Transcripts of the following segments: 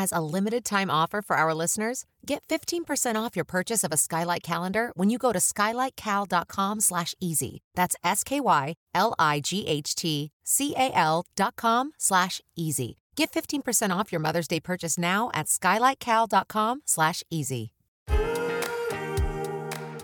As a limited time offer for our listeners, get 15% off your purchase of a Skylight calendar when you go to skylightcal.com slash easy. That's S-K-Y-L-I-G-H-T-C-A-L dot com slash easy. Get 15% off your Mother's Day purchase now at skylightcal.com slash easy.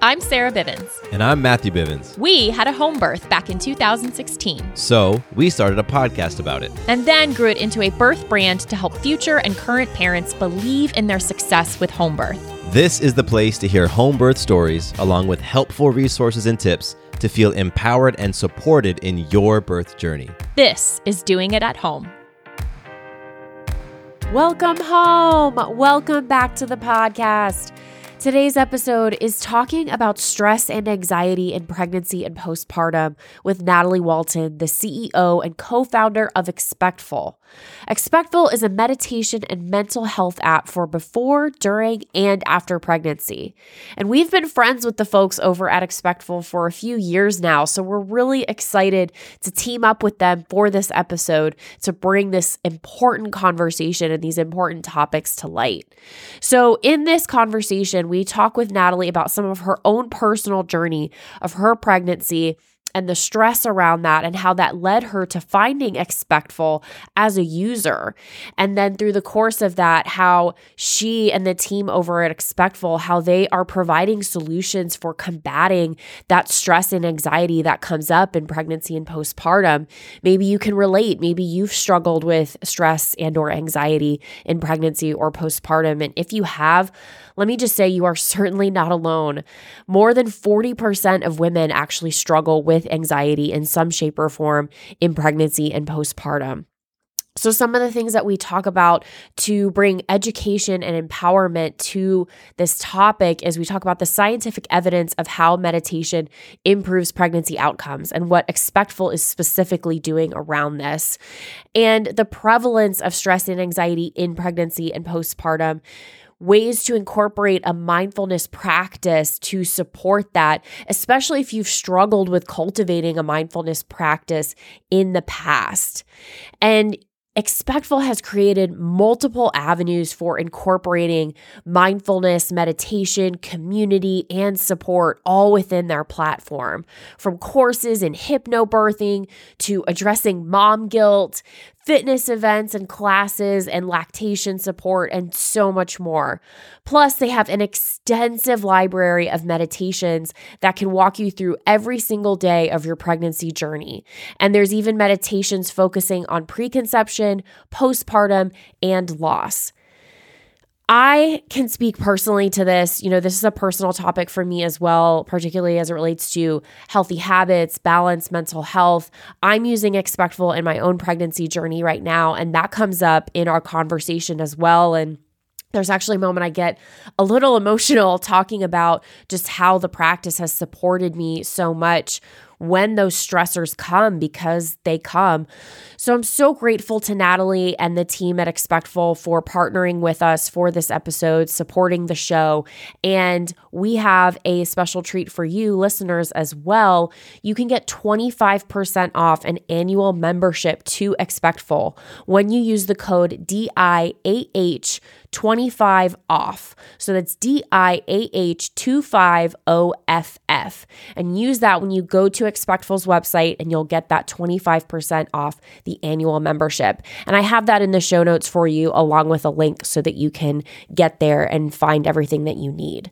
I'm Sarah Bivens. And I'm Matthew Bivens. We had a home birth back in 2016. So we started a podcast about it. And then grew it into a birth brand to help future and current parents believe in their success with home birth. This is the place to hear home birth stories, along with helpful resources and tips to feel empowered and supported in your birth journey. This is Doing It at Home. Welcome home. Welcome back to the podcast. Today's episode is talking about stress and anxiety in pregnancy and postpartum with Natalie Walton, the CEO and co founder of Expectful. Expectful is a meditation and mental health app for before, during, and after pregnancy. And we've been friends with the folks over at Expectful for a few years now, so we're really excited to team up with them for this episode to bring this important conversation and these important topics to light. So, in this conversation, we talk with Natalie about some of her own personal journey of her pregnancy and the stress around that and how that led her to finding Expectful as a user. And then through the course of that, how she and the team over at Expectful, how they are providing solutions for combating that stress and anxiety that comes up in pregnancy and postpartum. Maybe you can relate. Maybe you've struggled with stress and or anxiety in pregnancy or postpartum. And if you have, let me just say you are certainly not alone. More than 40% of women actually struggle with anxiety in some shape or form in pregnancy and postpartum. So, some of the things that we talk about to bring education and empowerment to this topic is we talk about the scientific evidence of how meditation improves pregnancy outcomes and what Expectful is specifically doing around this, and the prevalence of stress and anxiety in pregnancy and postpartum ways to incorporate a mindfulness practice to support that, especially if you've struggled with cultivating a mindfulness practice in the past. And Expectful has created multiple avenues for incorporating mindfulness, meditation, community, and support all within their platform. From courses in hypnobirthing to addressing mom guilt, fitness events and classes and lactation support, and so much more. Plus, they have an extensive library of meditations that can walk you through every single day of your pregnancy journey. And there's even meditations focusing on preconception, postpartum, and loss. I can speak personally to this. You know, this is a personal topic for me as well, particularly as it relates to healthy habits, balance, mental health. I'm using Expectful in my own pregnancy journey right now, and that comes up in our conversation as well. And there's actually a moment I get a little emotional talking about just how the practice has supported me so much when those stressors come because they come. So I'm so grateful to Natalie and the team at Expectful for partnering with us for this episode, supporting the show. And we have a special treat for you listeners as well. You can get 25% off an annual membership to Expectful when you use the code DIAH 25 off. So that's D I A H 25 O F F. And use that when you go to Expectful's website and you'll get that 25% off the annual membership. And I have that in the show notes for you, along with a link so that you can get there and find everything that you need.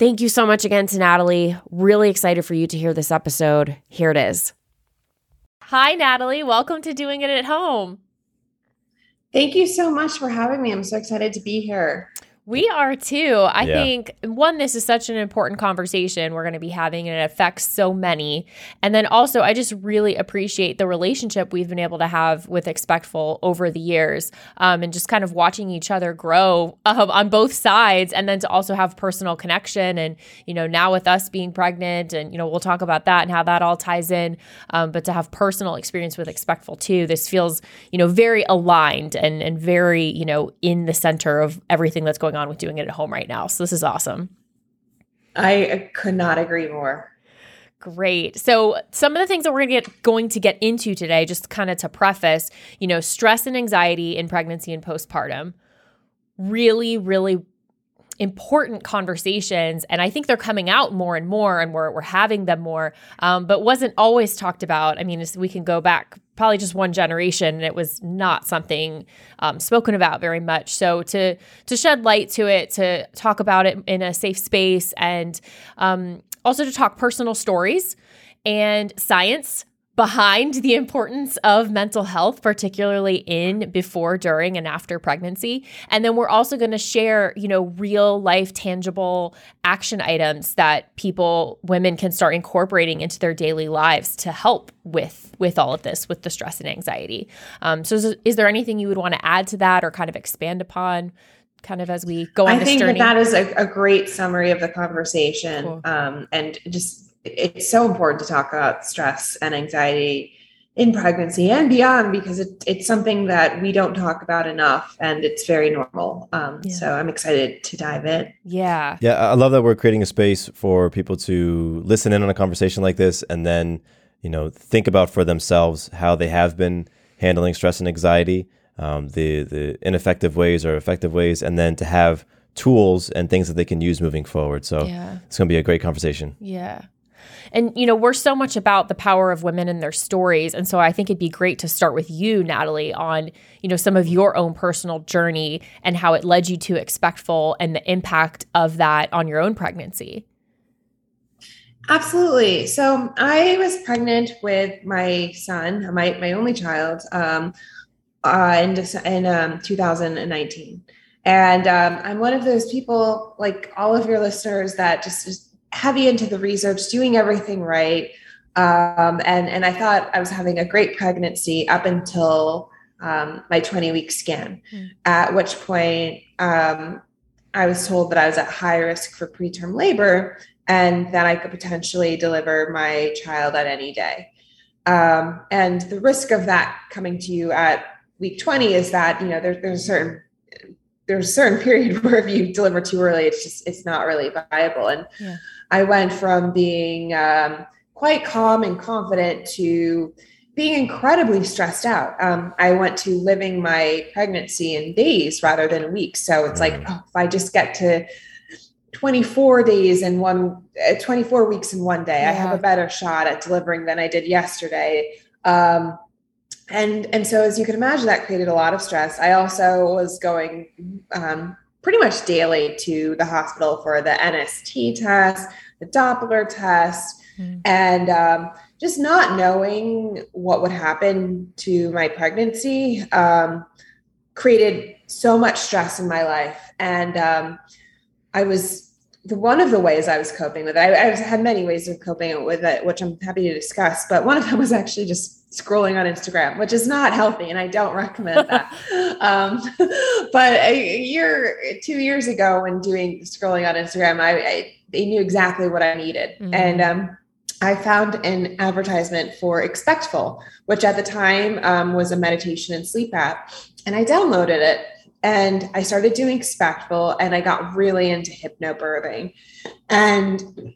Thank you so much again to Natalie. Really excited for you to hear this episode. Here it is. Hi, Natalie. Welcome to Doing It at Home. Thank you so much for having me. I'm so excited to be here. We are too. I yeah. think one, this is such an important conversation we're going to be having, and it affects so many. And then also, I just really appreciate the relationship we've been able to have with Expectful over the years, um, and just kind of watching each other grow uh, on both sides, and then to also have personal connection. And you know, now with us being pregnant, and you know, we'll talk about that and how that all ties in. Um, but to have personal experience with Expectful too, this feels you know very aligned and and very you know in the center of everything that's going on with doing it at home right now. So this is awesome. I could not agree more. Great. So some of the things that we're going to get going to get into today, just kind of to preface, you know, stress and anxiety in pregnancy and postpartum, really, really important conversations and i think they're coming out more and more and we're, we're having them more um, but wasn't always talked about i mean we can go back probably just one generation and it was not something um, spoken about very much. So to to shed light to it to talk about it in a safe space and um, also to talk personal stories and science behind the importance of mental health, particularly in before, during, and after pregnancy. And then we're also going to share, you know, real life, tangible action items that people, women can start incorporating into their daily lives to help with with all of this, with the stress and anxiety. Um, so, is, is there anything you would want to add to that or kind of expand upon? kind of as we go on I this think journey? That, that is a, a great summary of the conversation. Cool. Um, and just it's so important to talk about stress and anxiety in pregnancy and beyond because it, it's something that we don't talk about enough and it's very normal. Um, yeah. So I'm excited to dive in. Yeah. Yeah. I love that we're creating a space for people to listen in on a conversation like this and then, you know, think about for themselves how they have been handling stress and anxiety, um, the, the ineffective ways or effective ways, and then to have tools and things that they can use moving forward. So yeah. it's going to be a great conversation. Yeah. And, you know, we're so much about the power of women and their stories. And so I think it'd be great to start with you, Natalie, on, you know, some of your own personal journey and how it led you to Expectful and the impact of that on your own pregnancy. Absolutely. So I was pregnant with my son, my, my only child, um, uh, in, in um, 2019. And um, I'm one of those people, like all of your listeners, that just, just heavy into the research, doing everything right. Um, and, and I thought I was having a great pregnancy up until um, my 20 week scan, mm. at which point um, I was told that I was at high risk for preterm labor and that I could potentially deliver my child at any day. Um, and the risk of that coming to you at week 20 is that, you know, there, there's a certain there's a certain period where if you deliver too early, it's just it's not really viable. And yeah. I went from being um, quite calm and confident to being incredibly stressed out. Um, I went to living my pregnancy in days rather than weeks. So it's like, mm. oh, if I just get to 24 days in one, uh, 24 weeks in one day, yeah. I have a better shot at delivering than I did yesterday. Um, and and so as you can imagine, that created a lot of stress. I also was going um, pretty much daily to the hospital for the NST test, the Doppler test, mm. and um, just not knowing what would happen to my pregnancy um, created so much stress in my life. And um, I was the one of the ways I was coping with it. I, I had many ways of coping with it, which I'm happy to discuss. But one of them was actually just scrolling on Instagram, which is not healthy, and I don't recommend that. um, but a year, two years ago, when doing scrolling on Instagram, I, I they knew exactly what I needed, mm-hmm. and um, I found an advertisement for Expectful, which at the time um, was a meditation and sleep app, and I downloaded it. And I started doing Expectful, and I got really into hypnobirthing. And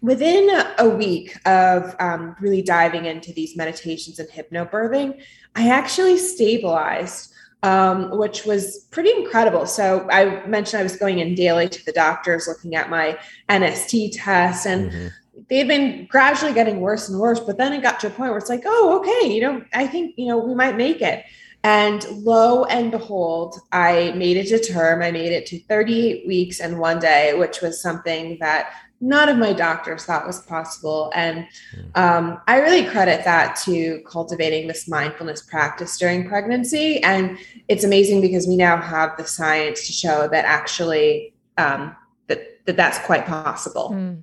within a week of um, really diving into these meditations and hypnobirthing, I actually stabilized um, which was pretty incredible. So I mentioned I was going in daily to the doctors, looking at my NST test, and mm-hmm. They've been gradually getting worse and worse. But then it got to a point where it's like, oh, okay, you know, I think you know we might make it. And lo and behold, I made it to term. I made it to 38 weeks and one day, which was something that none of my doctors thought was possible. And hmm. um, I really credit that to cultivating this mindfulness practice during pregnancy. And it's amazing because we now have the science to show that actually um, that, that that's quite possible. Mm.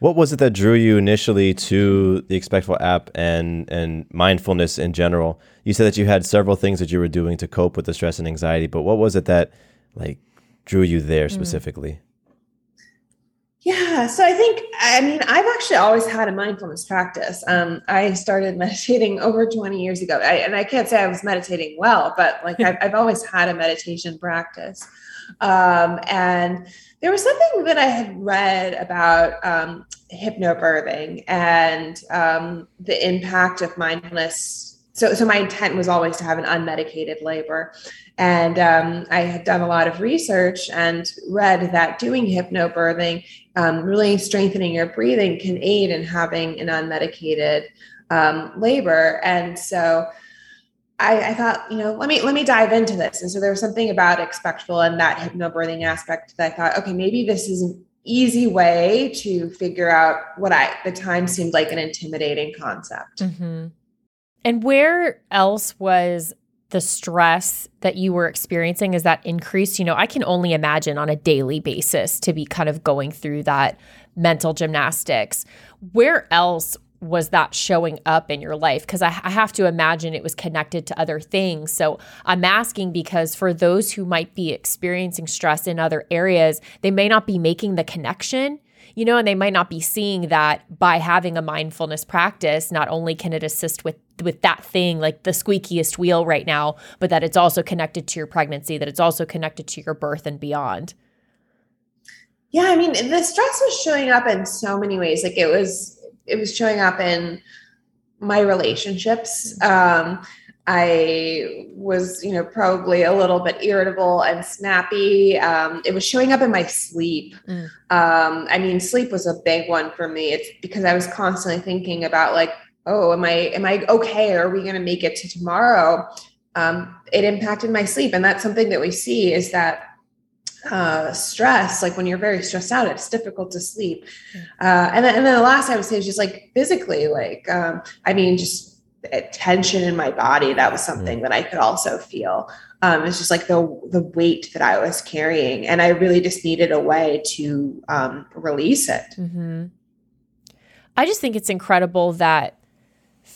What was it that drew you initially to the Expectful app and and mindfulness in general? You said that you had several things that you were doing to cope with the stress and anxiety, but what was it that like drew you there hmm. specifically? Mm. Yeah, so I think I mean I've actually always had a mindfulness practice. Um, I started meditating over 20 years ago, I, and I can't say I was meditating well, but like I've, I've always had a meditation practice. Um, and there was something that I had read about um, hypnobirthing and um, the impact of mindfulness so so my intent was always to have an unmedicated labor. And um, i had done a lot of research and read that doing hypnobirthing um, really strengthening your breathing can aid in having an unmedicated um, labor. And so I, I, thought you know let me let me dive into this. And so there was something about expectful and that hypnobirthing aspect that i thought okay maybe this is an easy way to figure out what i the time seemed like an intimidating concept. Mm-hmm. And where else was the stress that you were experiencing is that increased? You know, I can only imagine on a daily basis to be kind of going through that mental gymnastics. Where else was that showing up in your life? Because I, I, have to imagine it was connected to other things. So I'm asking because for those who might be experiencing stress in other areas, they may not be making the connection you know, and they might not be seeing that by having a mindfulness practice, not only can it assist with with that thing like the squeakiest wheel right now, but that it's also connected to your pregnancy, that it's also connected to your birth and beyond. Yeah, I mean, the stress was showing up in so many ways. Like it was it was showing up in my relationships. Um, I was, you know, probably a little bit irritable and snappy. Um, it was showing up in my sleep. Mm. Um, I mean, sleep was a big one for me. It's because I was constantly thinking about like, oh, am I am I okay? Are we going to make it to tomorrow? Um, it impacted my sleep, and that's something that we see is that uh, stress, like when you're very stressed out, it's difficult to sleep. Uh, and then, and then the last I would say is just like physically, like, um, I mean, just tension in my body that was something mm. that i could also feel um, it's just like the the weight that i was carrying and i really just needed a way to um, release it mm-hmm. i just think it's incredible that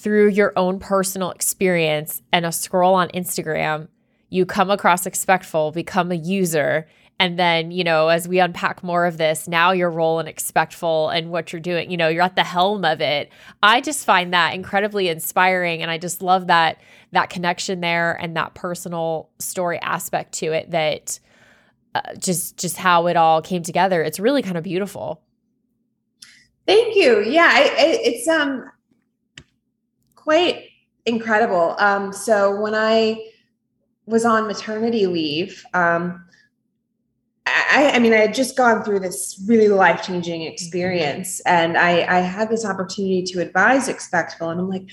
through your own personal experience and a scroll on instagram you come across expectful become a user and then, you know, as we unpack more of this, now your role in Expectful and what you're doing, you know, you're at the helm of it. I just find that incredibly inspiring. And I just love that that connection there and that personal story aspect to it that uh, just just how it all came together. It's really kind of beautiful. Thank you. Yeah, I, I, it's um quite incredible. Um, so when I was on maternity leave, um, I, I, mean, I had just gone through this really life changing experience, and I, I, had this opportunity to advise Expectful, and I'm like,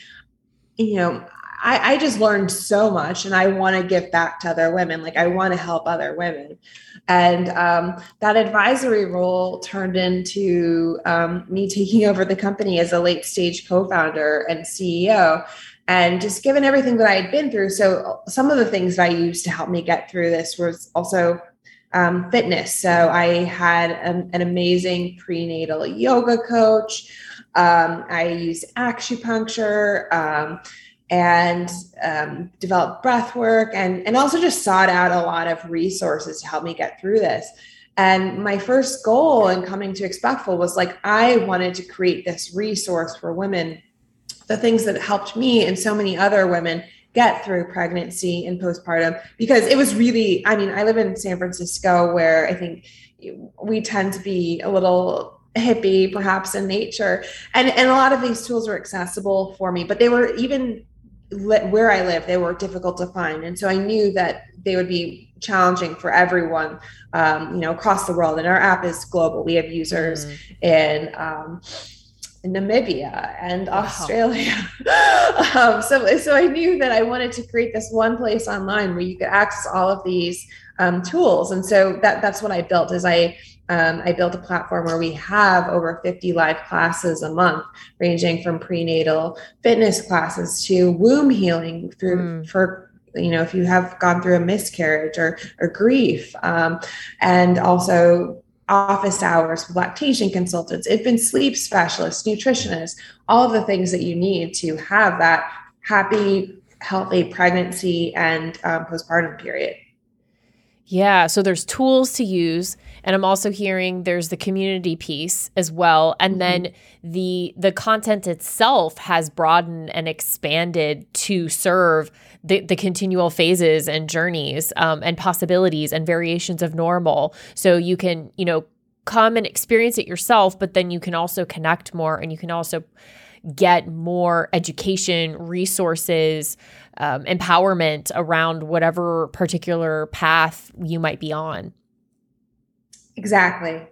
you know, I, I just learned so much, and I want to give back to other women. Like, I want to help other women, and um, that advisory role turned into um, me taking over the company as a late stage co-founder and CEO. And just given everything that I had been through, so some of the things that I used to help me get through this was also um, fitness. So I had an, an amazing prenatal yoga coach. Um, I used acupuncture um, and um, developed breath work and, and also just sought out a lot of resources to help me get through this. And my first goal in coming to Expectful was like, I wanted to create this resource for women, the things that helped me and so many other women get through pregnancy and postpartum because it was really i mean i live in san francisco where i think we tend to be a little hippie perhaps in nature and and a lot of these tools were accessible for me but they were even where I live, they were difficult to find. And so I knew that they would be challenging for everyone, um, you know, across the world. And our app is global. We have users mm. in, um, in Namibia and wow. Australia. um, so, so I knew that I wanted to create this one place online where you could access all of these um, tools. And so that that's what I built. Is I um, I built a platform where we have over 50 live classes a month, ranging from prenatal fitness classes to womb healing through mm. for you know if you have gone through a miscarriage or or grief, um, and also office hours with lactation consultants, infant sleep specialists, nutritionists, all of the things that you need to have that happy, healthy pregnancy and um, postpartum period. Yeah, so there's tools to use and I'm also hearing there's the community piece as well and mm-hmm. then the the content itself has broadened and expanded to serve the, the continual phases and journeys um, and possibilities and variations of normal so you can you know come and experience it yourself but then you can also connect more and you can also get more education resources um, empowerment around whatever particular path you might be on. Exactly.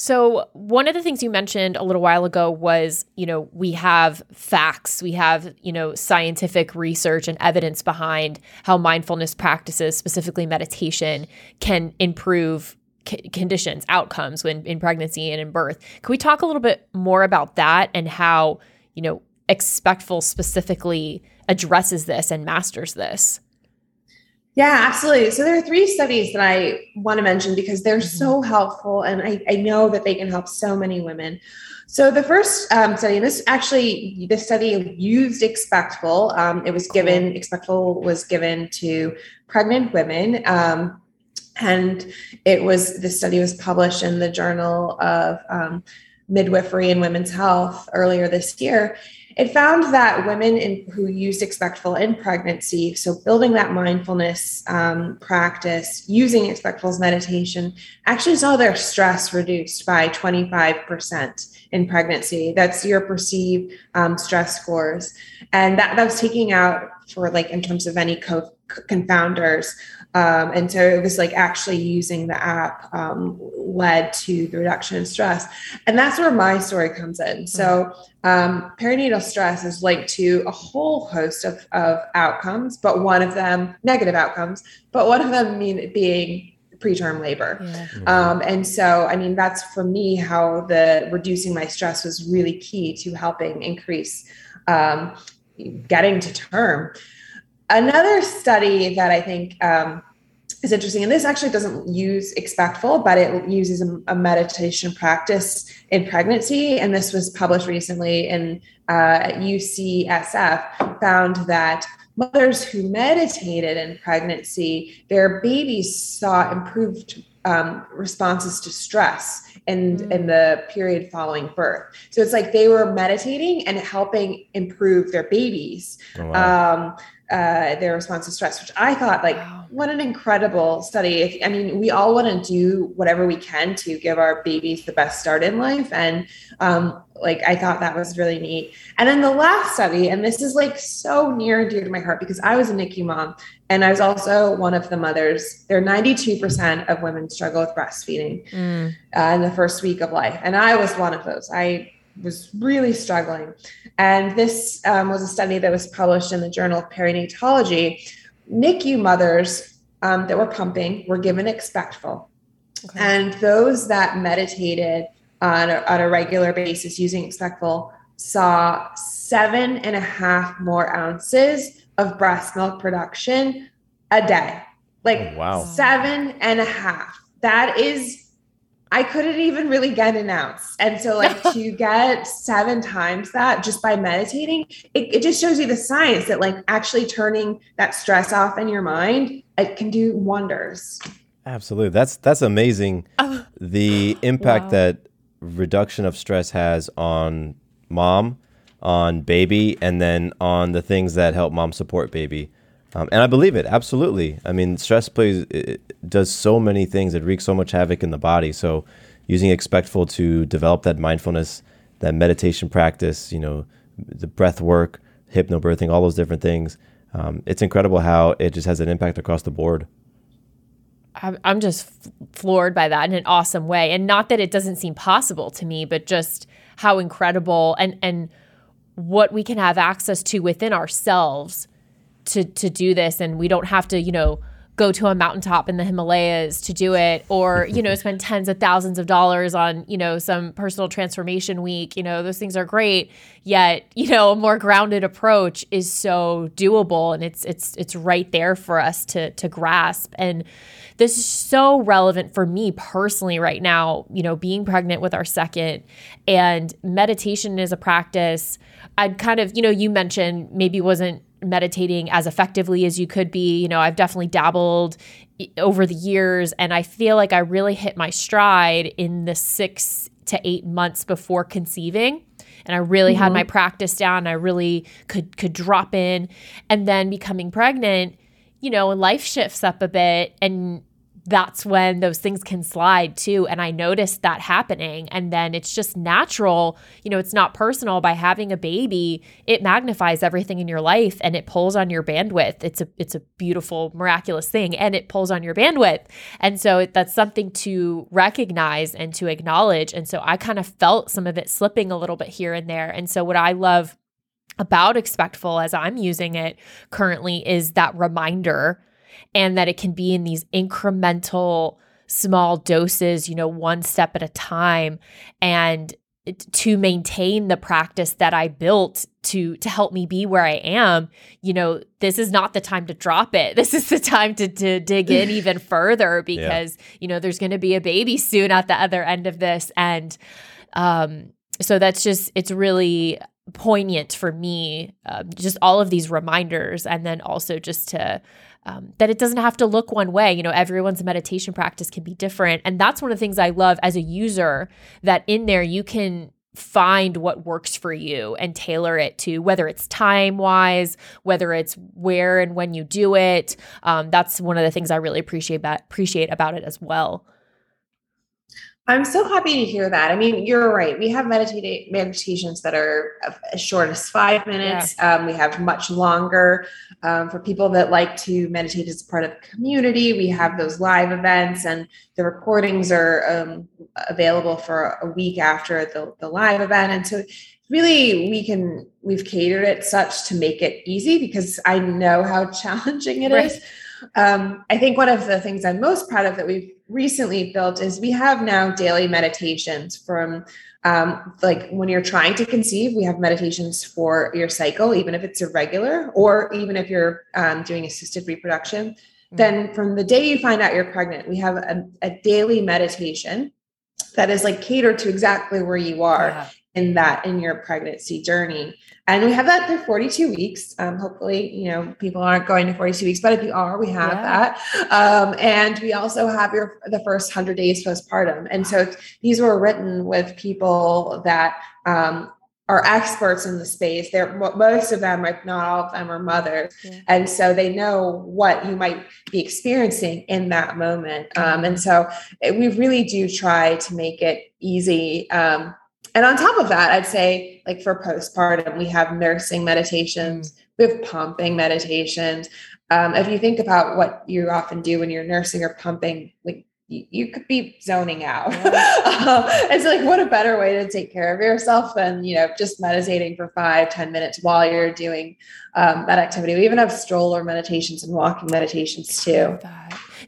So, one of the things you mentioned a little while ago was, you know, we have facts, we have, you know, scientific research and evidence behind how mindfulness practices, specifically meditation, can improve c- conditions, outcomes when in pregnancy and in birth. Can we talk a little bit more about that and how, you know, expectful specifically addresses this and masters this? Yeah, absolutely. So there are three studies that I want to mention because they're mm-hmm. so helpful, and I, I, know that they can help so many women. So the first um, study, and this actually, this study used Expectful. Um, it was given, Expectful was given to pregnant women. Um, and it was, the study was published in the Journal of um, Midwifery and Women's Health earlier this year. It found that women in, who used expectful in pregnancy, so building that mindfulness um, practice, using expectful's meditation, actually saw their stress reduced by 25% in pregnancy. That's your perceived um, stress scores. And that, that was taking out for like in terms of any co- confounders um, and so it was like actually using the app um, led to the reduction in stress. And that's where my story comes in. So um, perinatal stress is linked to a whole host of, of outcomes, but one of them, negative outcomes, but one of them mean being preterm labor. Yeah. Um, and so, I mean, that's for me how the reducing my stress was really key to helping increase um, getting to term. Another study that I think um, is interesting, and this actually doesn't use expectful, but it uses a, a meditation practice in pregnancy. And this was published recently in uh, UCSF, found that mothers who meditated in pregnancy, their babies saw improved um, responses to stress in mm. in the period following birth. So it's like they were meditating and helping improve their babies. Oh, wow. um, uh, their response to stress, which I thought like wow. what an incredible study. If, I mean, we all want to do whatever we can to give our babies the best start in life, and um, like I thought that was really neat. And then the last study, and this is like so near and dear to my heart because I was a NICU mom, and I was also one of the mothers. There, ninety-two percent of women struggle with breastfeeding mm. uh, in the first week of life, and I was one of those. I was really struggling. And this um, was a study that was published in the Journal of Perinatology. NICU mothers um, that were pumping were given expectful. Okay. And those that meditated on a, on a regular basis using expectful saw seven and a half more ounces of breast milk production a day. Like oh, wow. seven and a half. That is I couldn't even really get an ounce. And so, like, to get seven times that just by meditating, it, it, just shows you the science that, like, actually turning that stress off in your mind, it can do wonders. Absolutely. That's that's amazing. Oh. The impact wow. that reduction of stress has on mom, on baby, and then on the things that help mom support baby. Um, and I believe it absolutely. I mean, stress plays does so many things. It wreaks so much havoc in the body. So, using expectful to develop that mindfulness, that meditation practice, you know, the breath work, hypnobirthing, all those different things. Um, it's incredible how it just has an impact across the board. I'm just floored by that in an awesome way. And not that it doesn't seem possible to me, but just how incredible and, and what we can have access to within ourselves to, to do this. And we don't have to, you know, go to a mountaintop in the Himalayas to do it or, you know, spend tens of thousands of dollars on, you know, some personal transformation week. You know, those things are great. Yet, you know, a more grounded approach is so doable and it's it's it's right there for us to to grasp. And this is so relevant for me personally right now, you know, being pregnant with our second and meditation is a practice. I'd kind of, you know, you mentioned maybe wasn't meditating as effectively as you could be. You know, I've definitely dabbled over the years, and I feel like I really hit my stride in the six to eight months before conceiving. And I really mm-hmm. had my practice down. I really could could drop in, and then becoming pregnant, you know, life shifts up a bit, and that's when those things can slide too. And I noticed that happening. And then it's just natural, you know, it's not personal. By having a baby, it magnifies everything in your life and it pulls on your bandwidth. It's a it's a beautiful, miraculous thing, and it pulls on your bandwidth. And so that's something to recognize and to acknowledge. And so I kind of felt some of it slipping a little bit here and there. And so what I love about Expectful as I'm using it currently is that reminder and that it can be in these incremental small doses, you know, one step at a time and to maintain the practice that I built to to help me be where I am, you know, this is not the time to drop it. This is the time to to dig in even further because, yeah. you know, there's going to be a baby soon at the other end of this and um so that's just it's really poignant for me uh, just all of these reminders and then also just to um, that it doesn't have to look one way. You know, everyone's meditation practice can be different. And that's one of the things I love as a user that in there you can find what works for you and tailor it to whether it's time wise, whether it's where and when you do it. Um, that's one of the things I really appreciate about, appreciate about it as well. I'm so happy to hear that. I mean, you're right. We have medita- meditations that are as short as five minutes. Yeah. Um, we have much longer um, for people that like to meditate as part of the community. We have those live events, and the recordings are um, available for a week after the, the live event. And so, really, we can we've catered it such to make it easy because I know how challenging it right. is. Um, I think one of the things I'm most proud of that we've recently built is we have now daily meditations from um, like when you're trying to conceive, we have meditations for your cycle, even if it's irregular or even if you're um, doing assisted reproduction. Mm-hmm. Then from the day you find out you're pregnant, we have a, a daily meditation that is like catered to exactly where you are yeah. In that in your pregnancy journey and we have that through 42 weeks. Um, hopefully, you know, people aren't going to 42 weeks, but if you are, we have yeah. that. Um, and we also have your the first 100 days postpartum. And so these were written with people that um, are experts in the space. They're most of them, if not all of them, are mothers, yeah. and so they know what you might be experiencing in that moment. Um, and so we really do try to make it easy um, and on top of that, I'd say like for postpartum, we have nursing meditations, we have pumping meditations. Um, if you think about what you often do when you're nursing or pumping, like you, you could be zoning out. um, it's like what a better way to take care of yourself than you know just meditating for five ten minutes while you're doing um, that activity. We even have stroller meditations and walking meditations too.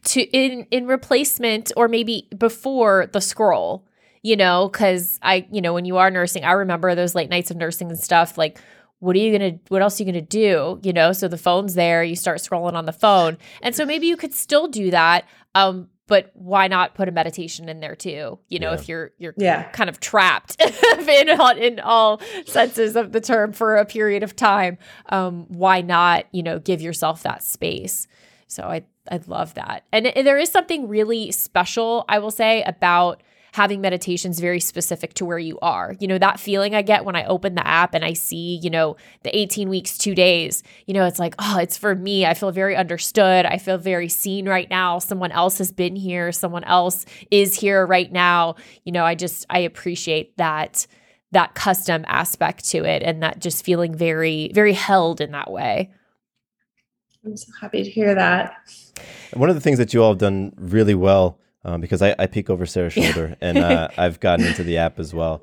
To in in replacement or maybe before the scroll you know, because I, you know, when you are nursing, I remember those late nights of nursing and stuff. Like, what are you gonna? What else are you gonna do? You know, so the phone's there. You start scrolling on the phone, and so maybe you could still do that. Um, but why not put a meditation in there too? You know, yeah. if you're you're yeah. kind of trapped in all, in all senses of the term for a period of time, um, why not? You know, give yourself that space. So I I love that, and, and there is something really special I will say about having meditations very specific to where you are. You know, that feeling I get when I open the app and I see, you know, the 18 weeks, two days, you know, it's like, oh, it's for me. I feel very understood. I feel very seen right now. Someone else has been here. Someone else is here right now. You know, I just, I appreciate that that custom aspect to it and that just feeling very very held in that way i'm so happy to hear that one of the things that you all have done really well um, because I, I, peek over sarah's shoulder and uh, i've gotten into the app as well.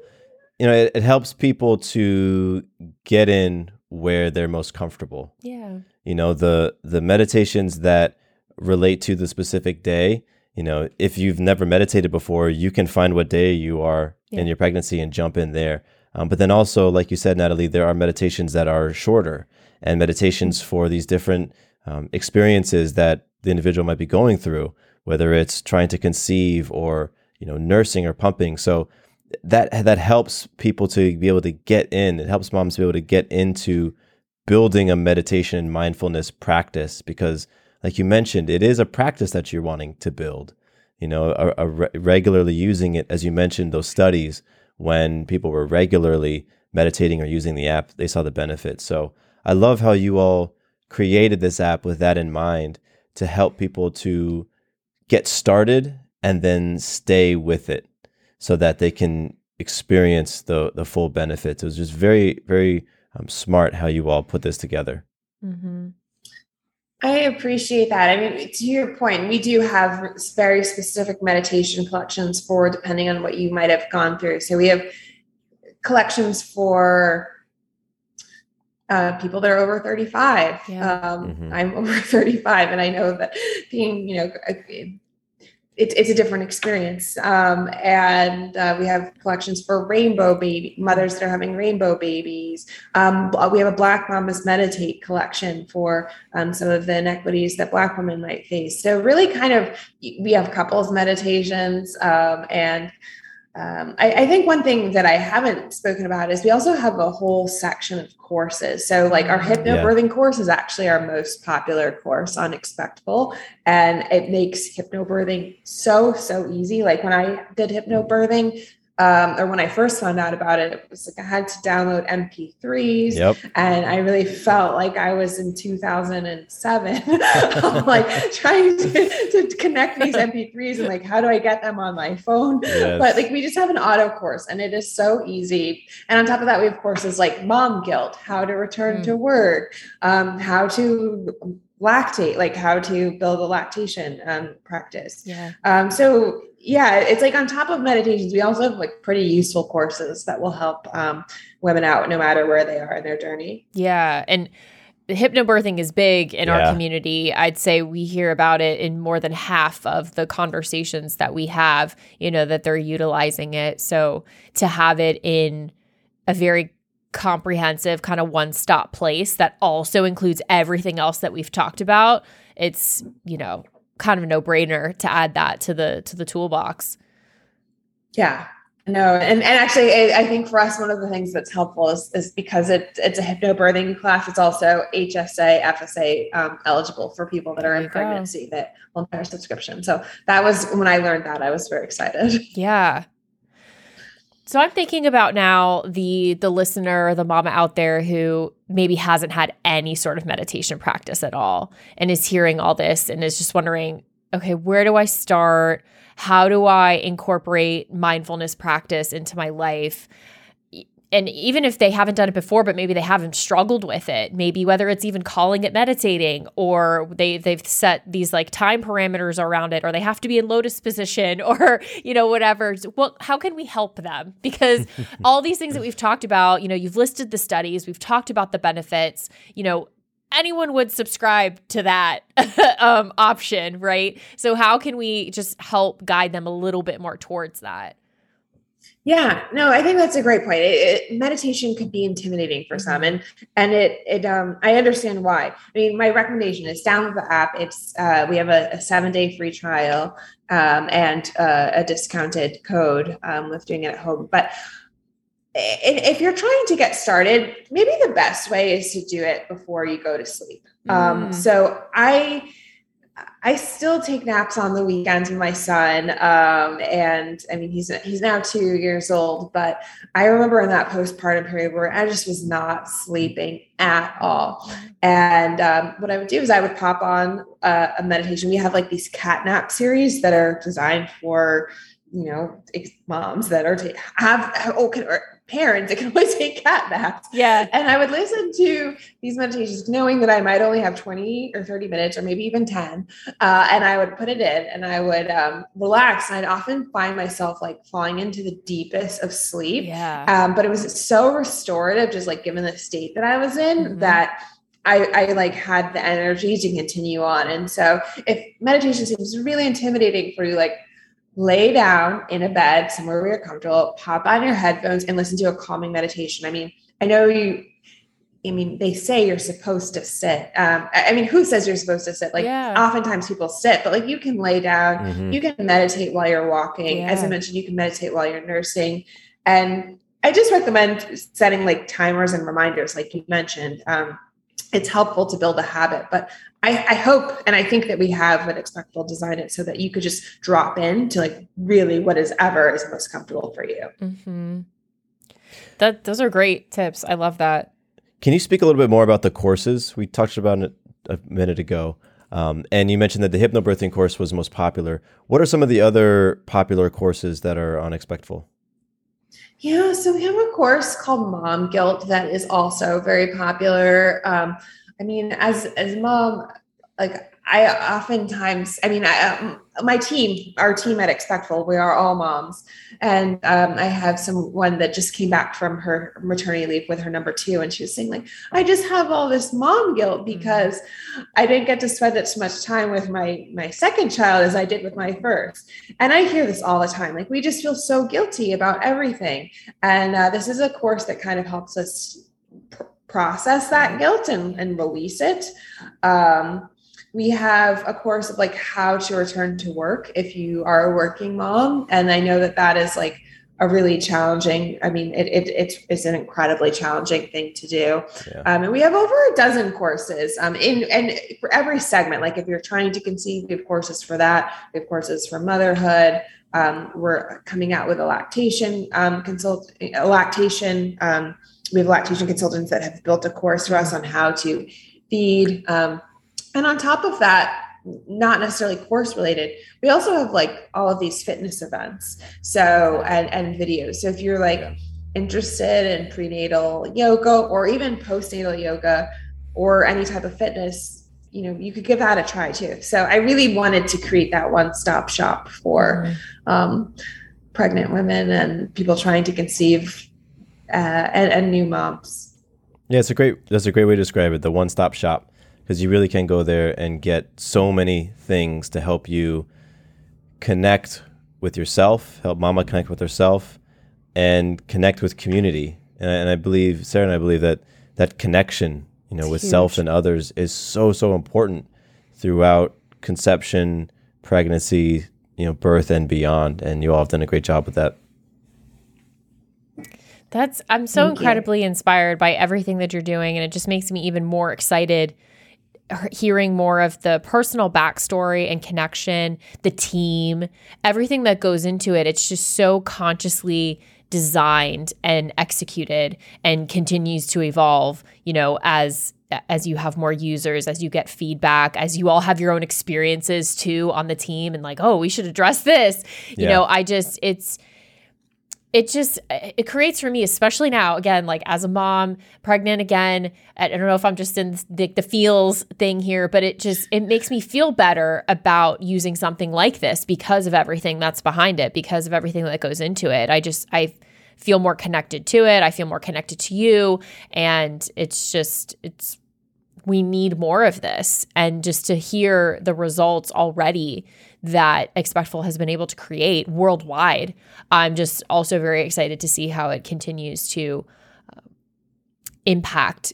You know it, it helps people to get in where they're most comfortable. Yeah. You know the the meditations that relate to the specific day you know if you've never meditated before you can find what day you are yeah. in your pregnancy and jump in there. Um, but then also like you said natalie there are meditations that are shorter and meditations for these different um, experiences that the individual might be going through whether it's trying to conceive or you know nursing or pumping. So that that helps people to be able to get in. It helps moms to be able to get into building a meditation and mindfulness practice because like you mentioned it is a practice that you're wanting to build. You know a, a re- regularly using it as you mentioned those studies when people were regularly meditating or using the app they saw the benefits. So i love how you all created this app with that in mind to help people to get started and then stay with it so that they can experience the the full benefits it was just very very um, smart how you all put this together. Mm-hmm. I appreciate that. I mean, to your point, we do have very specific meditation collections for depending on what you might have gone through. So we have collections for uh, people that are over 35. Yeah. Um, mm-hmm. I'm over 35, and I know that being, you know, it's, it's a different experience. Um, and uh, we have collections for rainbow baby mothers that are having rainbow babies. Um, we have a Black Mamas Meditate collection for um, some of the inequities that Black women might face. So really, kind of, we have couples meditations um, and um, I, I, think one thing that I haven't spoken about is we also have a whole section of courses. So, like our hypnobirthing yeah. course is actually our most popular course on Expectful, and it makes hypnobirthing so so easy. Like when I did hypnobirthing, um, or when I first found out about it, it was like I had to download MP3s, yep. and I really felt like I was in 2007, like trying to, to, connect these MP3s and like how do I get them on my phone? Yes. But like we just have an auto course, and it is so easy. And on top of that, we have courses like Mom Guilt, how to return mm. to work, um, how to lactate, like how to build a lactation um, practice. Yeah. Um, so yeah, it's like on top of meditations, we also have like pretty useful courses that will help um, women out no matter where they are in their journey. Yeah. And hypnobirthing is big in yeah. our community. I'd say we hear about it in more than half of the conversations that we have, you know, that they're utilizing it. So to have it in a very comprehensive kind of one-stop place that also includes everything else that we've talked about, it's, you know, kind of a no-brainer to add that to the to the toolbox. Yeah. No, and, and actually, I think for us, one of the things that's helpful is, is because it, it's a hypnobirthing class. It's also HSA, FSA um, eligible for people that are in pregnancy go. that will pay our subscription. So that was when I learned that, I was very excited. Yeah. So I'm thinking about now the the listener, the mama out there who maybe hasn't had any sort of meditation practice at all and is hearing all this and is just wondering, okay, where do I start? How do I incorporate mindfulness practice into my life? And even if they haven't done it before but maybe they haven't struggled with it maybe whether it's even calling it meditating or they they've set these like time parameters around it or they have to be in lotus position or you know whatever. Well how can we help them? Because all these things that we've talked about you know you've listed the studies we've talked about the benefits you know anyone would subscribe to that um, option right? So how can we just help guide them a little bit more towards that yeah, no, I think that's a great point. It, it, meditation could be intimidating for some, mm-hmm. and and it it um I understand why. I mean, my recommendation is download the app. It's uh, we have a, a seven day free trial um, and uh, a discounted code um, with doing it at home. But if you're trying to get started, maybe the best way is to do it before you go to sleep. Um, mm. so I I still take naps on the weekends with my son. Um, and I mean, he's he's now two years old, but I remember in that postpartum period where I just was not sleeping at all. And um, what I would do is I would pop on a, a meditation. We have like these cat nap series that are designed for you know moms that are to have oh can, parents, it can always take cat naps. Yeah. And I would listen to these meditations, knowing that I might only have 20 or 30 minutes or maybe even 10. Uh, and I would put it in and I would um, relax. And I'd often find myself like falling into the deepest of sleep. Yeah. Um, but it was so restorative, just like given the state that I was in, Mhm. that I, I like had the energy to continue on. And so if meditation seems really intimidating for you, like lay down in a bed somewhere where you're comfortable, pop on your headphones and listen to a calming meditation. I mean, I know you, I mean, they say you're supposed to sit. Um, I I mean, who says you're supposed to sit? Like Yeah. oftentimes people sit, but like you can lay down, Mhm. you can meditate while you're walking. As I mentioned, you can meditate while you're nursing. And I just recommend setting like timers and reminders, like you mentioned. Um, it's helpful to build a habit, but I, I hope and I think that we have what Expectful design it so that you could just drop in to like really what is ever is most comfortable for you. Mm-hmm. That those are great tips. I love that. Can you speak a little bit more about the courses? We touched about it a minute ago. Um, and you mentioned that the hypnobirthing course was most popular. What are some of the other popular courses that are on Expectful? Yeah, so we have a course called Mom Guilt that is also very popular. Um, I mean, as as mom, like I oftentimes, I mean, I, um, my team, our team at Expectful, we are all moms, and um, I have someone that just came back from her maternity leave with her number two, and she was saying like, I just have all this mom guilt because I didn't get to spend as much time with my my second child as I did with my first. And I hear this all the time. Like we just feel so guilty about everything. And uh, this is a course that kind of helps us process that guilt and, and release it. Um, we have a course of like how to return to work if you are a working mom. And I know that that is like a really challenging, I mean, it, it, it's, it's an incredibly challenging thing to do. Yeah. Um, and we have over a dozen courses um, in and for every segment. Like if you're trying to conceive, we have courses for that. We have courses for motherhood. Um, we're coming out with a lactation um, consult, a lactation. Um, we have lactation consultants that have built a course for us on how to feed. Um, and on top of that, not necessarily course related, we also have like all of these fitness events. So and and videos. So if you're like Yeah. interested in prenatal yoga or even postnatal yoga or any type of fitness, you know, you could give that a try too. So I really wanted to create that one-stop shop for um, pregnant women and people trying to conceive uh, and, and new moms. Yeah, it's a great. That's a great way to describe it. The one-stop shop, because you really can go there and get so many things to help you connect with yourself, help Mama connect with herself, and connect with community. And I, and I believe Sarah and I believe that that connection, you know, with self and others, is so so important throughout conception, pregnancy, you know, birth and beyond. And you all have done a great job with that. That's I'm so Thank you. incredibly inspired by everything that you're doing and it just makes me even more excited hearing more of the personal backstory and connection, the team, everything that goes into it. It's just so consciously designed and executed and continues to evolve, you know, as as you have more users, as you get feedback, as you all have your own experiences too on the team and like, oh, we should address this. You Yeah. know, I just it's it just it creates for me especially now again like as a mom pregnant again i don't know if i'm just in the, the feels thing here but it just it makes me feel better about using something like this because of everything that's behind it because of everything that goes into it. I just i feel more connected to it. I feel more connected to you. And it's just it's we need more of this. And just to hear the results already that expectful has been able to create worldwide. I'm just also very excited to see how it continues to uh, impact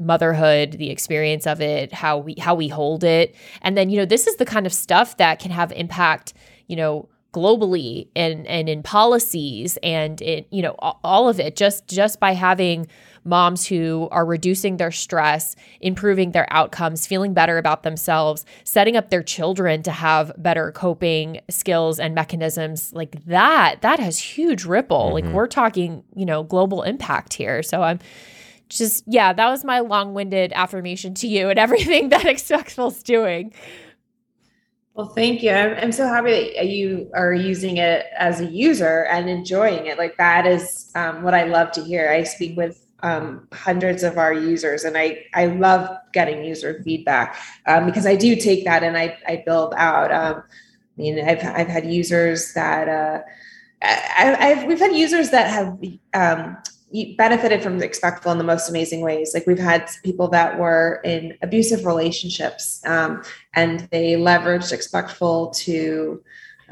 motherhood the experience of it how we how we hold it. And then you know this is the kind of stuff that can have impact you know globally and and in policies and in you know all of it. Just just by having moms who are reducing their stress improving their outcomes feeling better about themselves setting up their children to have better coping skills and mechanisms like that that has huge ripple like we're talking you know global impact here so i'm just yeah that was my long-winded affirmation to you and everything that expectful's doing Well, thank you. I'm, I'm so happy that you are using it as a user and enjoying it. Like that is um, what I love to hear. I speak with um, hundreds of our users, and I I love getting user feedback um, because I do take that and I I build out. Um, I mean, I've I've had users that uh, I, I've we've had users that have um, benefited from Expectful in the most amazing ways. Like we've had people that were in abusive relationships, um, and they leveraged Expectful to,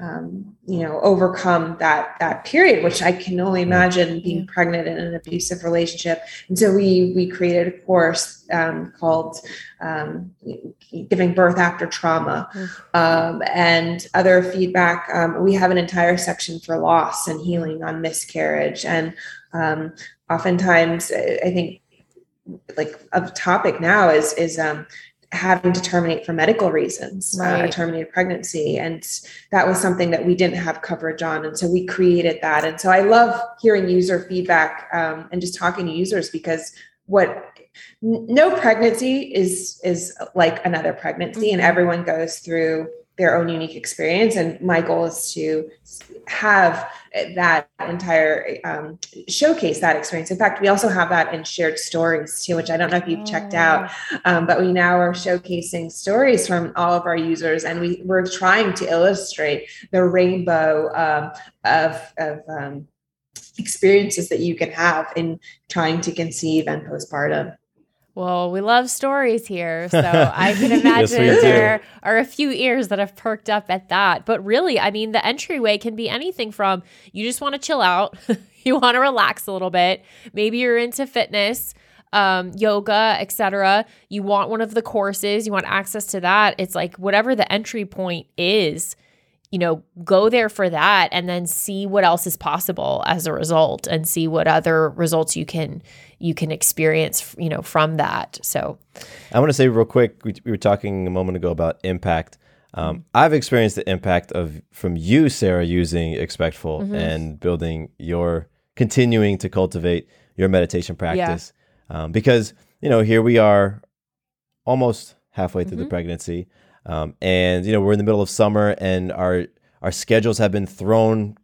um, you know, overcome that that period. Which I can only imagine being pregnant in an abusive relationship. And so we we created a course um, called um, "Giving Birth After Trauma," um, and other feedback. Um, we have an entire section for loss and healing on miscarriage and um, oftentimes i think like a topic now is is um, having to terminate for medical reasons right. uh, a terminated pregnancy and that was something that we didn't have coverage on and so we created that and so i love hearing user feedback um, and just talking to users because what no pregnancy is is like another pregnancy mm-hmm. and everyone goes through their own unique experience. And my goal is to have that entire um, showcase that experience. In fact, we also have that in shared stories too, which I don't know if you've checked out, oh. um, but we now are showcasing stories from all of our users, and we we're trying to illustrate the rainbow um, of of um, experiences that you can have in trying to conceive and postpartum. Well, we love stories here. So I can imagine yes, there are a few ears that have perked up at that. But really, I mean, the entryway can be anything from you just want to chill out, you want to relax a little bit. Maybe you're into fitness, um, yoga, etc. You want one of the courses, you want access to that. It's like whatever the entry point is you know, go there for that and then see what else is possible as a result and see what other results you can you can experience, you know, from that. So I want to say real quick, we, we were talking a moment ago about impact. Um, mm-hmm. I've experienced the impact of from you, Sarah, using Expectful mm-hmm. and building your continuing to cultivate your meditation practice. Yeah. Um, because, you know, here we are almost halfway through mm-hmm. the pregnancy. Um, and you know we're in the middle of summer, and our our schedules have been thrown,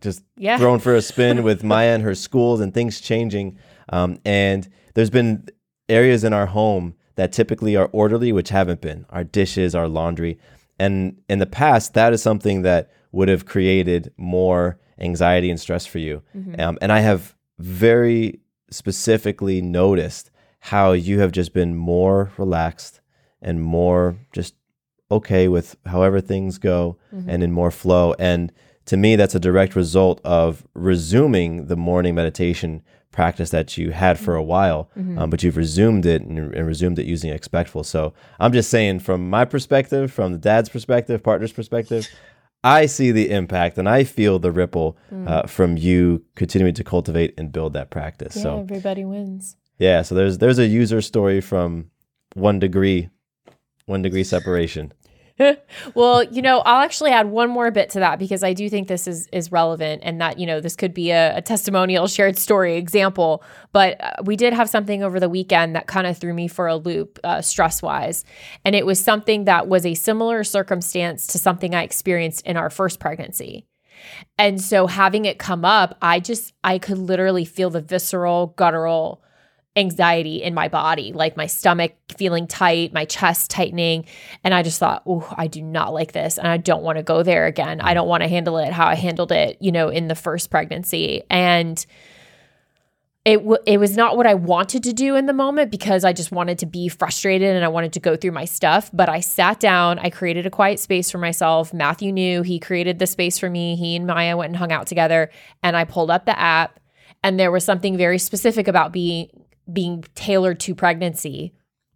just yeah. thrown for a spin with Maya and her schools and things changing. Um, and there's been areas in our home that typically are orderly, which haven't been our dishes, our laundry, and in the past that is something that would have created more anxiety and stress for you. Mm-hmm. Um, and I have very specifically noticed how you have just been more relaxed and more just okay with however things go mm-hmm. and in more flow. And to me, that's a direct result of resuming the morning meditation practice that you had for a mm-hmm. while, mm-hmm. um, but you've resumed it and, and, resumed it using Expectful. So I'm just saying, from my perspective, from the dad's perspective, partner's perspective, I see the impact and I feel the ripple mm. uh, from you continuing to cultivate and build that practice. Yeah, so everybody wins. Yeah, so there's there's a user story from one degree one degree separation. well, you know, I'll actually add one more bit to that because I do think this is is relevant and that, you know, this could be a, a testimonial shared story example. But uh, we did have something over the weekend that kind of threw me for a loop uh, stress wise. And it was something that was a similar circumstance to something I experienced in our first pregnancy. And so having it come up, I just, I could literally feel the visceral, guttural anxiety in my body, like my stomach feeling tight, my chest tightening. And I just thought, oh, I do not like this. And I don't want to go there again. I mm. don't want to handle it how I handled it, you know, in the first pregnancy. And it, w- it was not what I wanted to do in the moment because I just wanted to be frustrated and I wanted to go through my stuff. But I sat down, I created a quiet space for myself. Matthew knew he created the space for me. He and Maya went and hung out together. And I pulled up the app and there was something very specific about being being tailored to pregnancy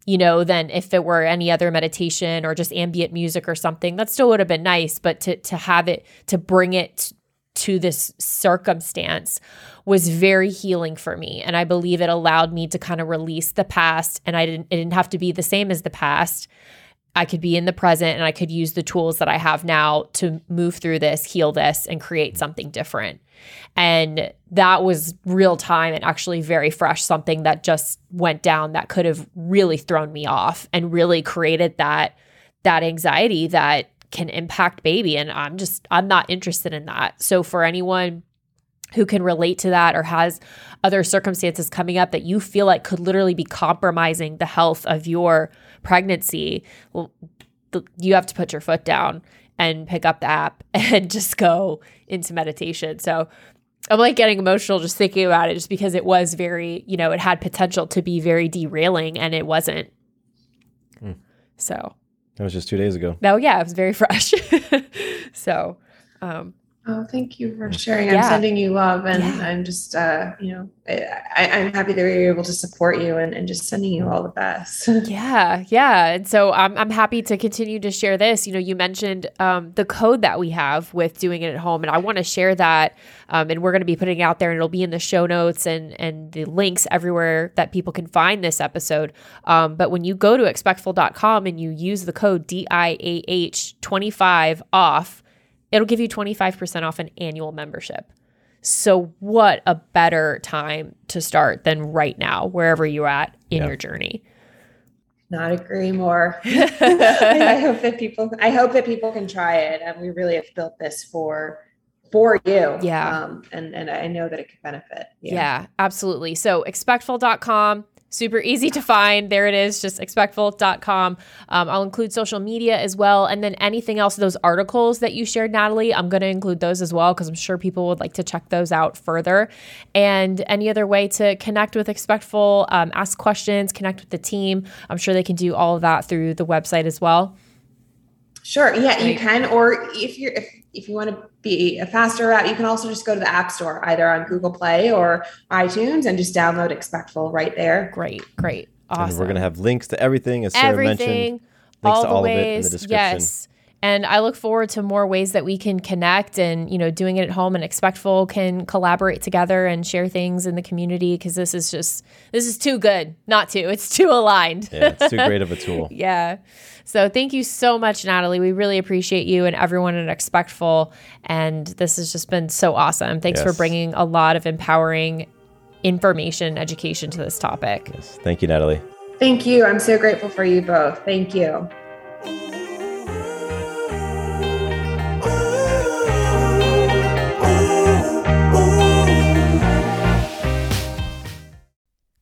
you know than if it were any other meditation or just ambient music or something that still would have been nice. But to to have it to bring it to this circumstance was very healing for me. And i believe it allowed me to kind of release the past and i didn't it didn't have to be the same as the past I could be in the present and I could use the tools that I have now to move through this, heal this, and create something different. And that was real time and actually very fresh, something that just went down that could have really thrown me off and really created that that anxiety that can impact baby and I'm just I'm not interested in that. So for anyone who can relate to that or has other circumstances coming up that you feel like could literally be compromising the health of your pregnancy, well, the, you have to put your foot down and pick up the app and just go into meditation. So I'm like getting emotional just thinking about it, just because it was very, you know, it had potential to be very derailing and it wasn't. Hmm. So that was just two days ago. No, yeah, it was very fresh. so, um, Oh, thank you for sharing. I'm sending you love, and yeah. I'm just, uh, you know, I, am happy that we were able to support you, and, and just sending you all the best. yeah, yeah. And so I'm I'm happy to continue to share this. You know, you mentioned um, the code that we have with doing it at home, and I want to share that. Um, and we're going to be putting it out there, and it'll be in the show notes and and the links everywhere that people can find this episode. Um, but when you go to expectful.com and you use the code DIAH 25 off it'll give you 25% off an annual membership. So, what a better time to start than right now, wherever you're at in yeah. your journey. Not agree more. I hope that people, I hope that people can try it, and we really have built this for for you. Yeah. Um, and and I know that it could benefit. Yeah, yeah absolutely. So expectful.com super easy to find. There it is, just expectful.com. Um, I'll include social media as well. And then anything else, those articles that you shared, Natalie, I'm going to include those as well because I'm sure people would like to check those out further. And any other way to connect with Expectful, um, ask questions, connect with the team, I'm sure they can do all of that through the website as well. Sure. Yeah, you can. Or if you're, if if you want to be a faster route, you can also just go to the App Store, either on Google Play or iTunes, and just download Expectful right there. Great, great, awesome. And we're gonna have links to everything, as Sarah everything, mentioned. Links all to all ways, of it in the description. Yes. And I look forward to more ways that we can connect and, you know, doing it at home and Expectful can collaborate together and share things in the community because this is just, this is too good not to. It's too aligned. yeah, it's too great of a tool. yeah. So thank you so much, Natalie. We really appreciate you and everyone at Expectful. And this has just been so awesome. Thanks yes. for bringing a lot of empowering information, education to this topic. Yes. Thank you, Natalie. Thank you. I'm so grateful for you both. Thank you.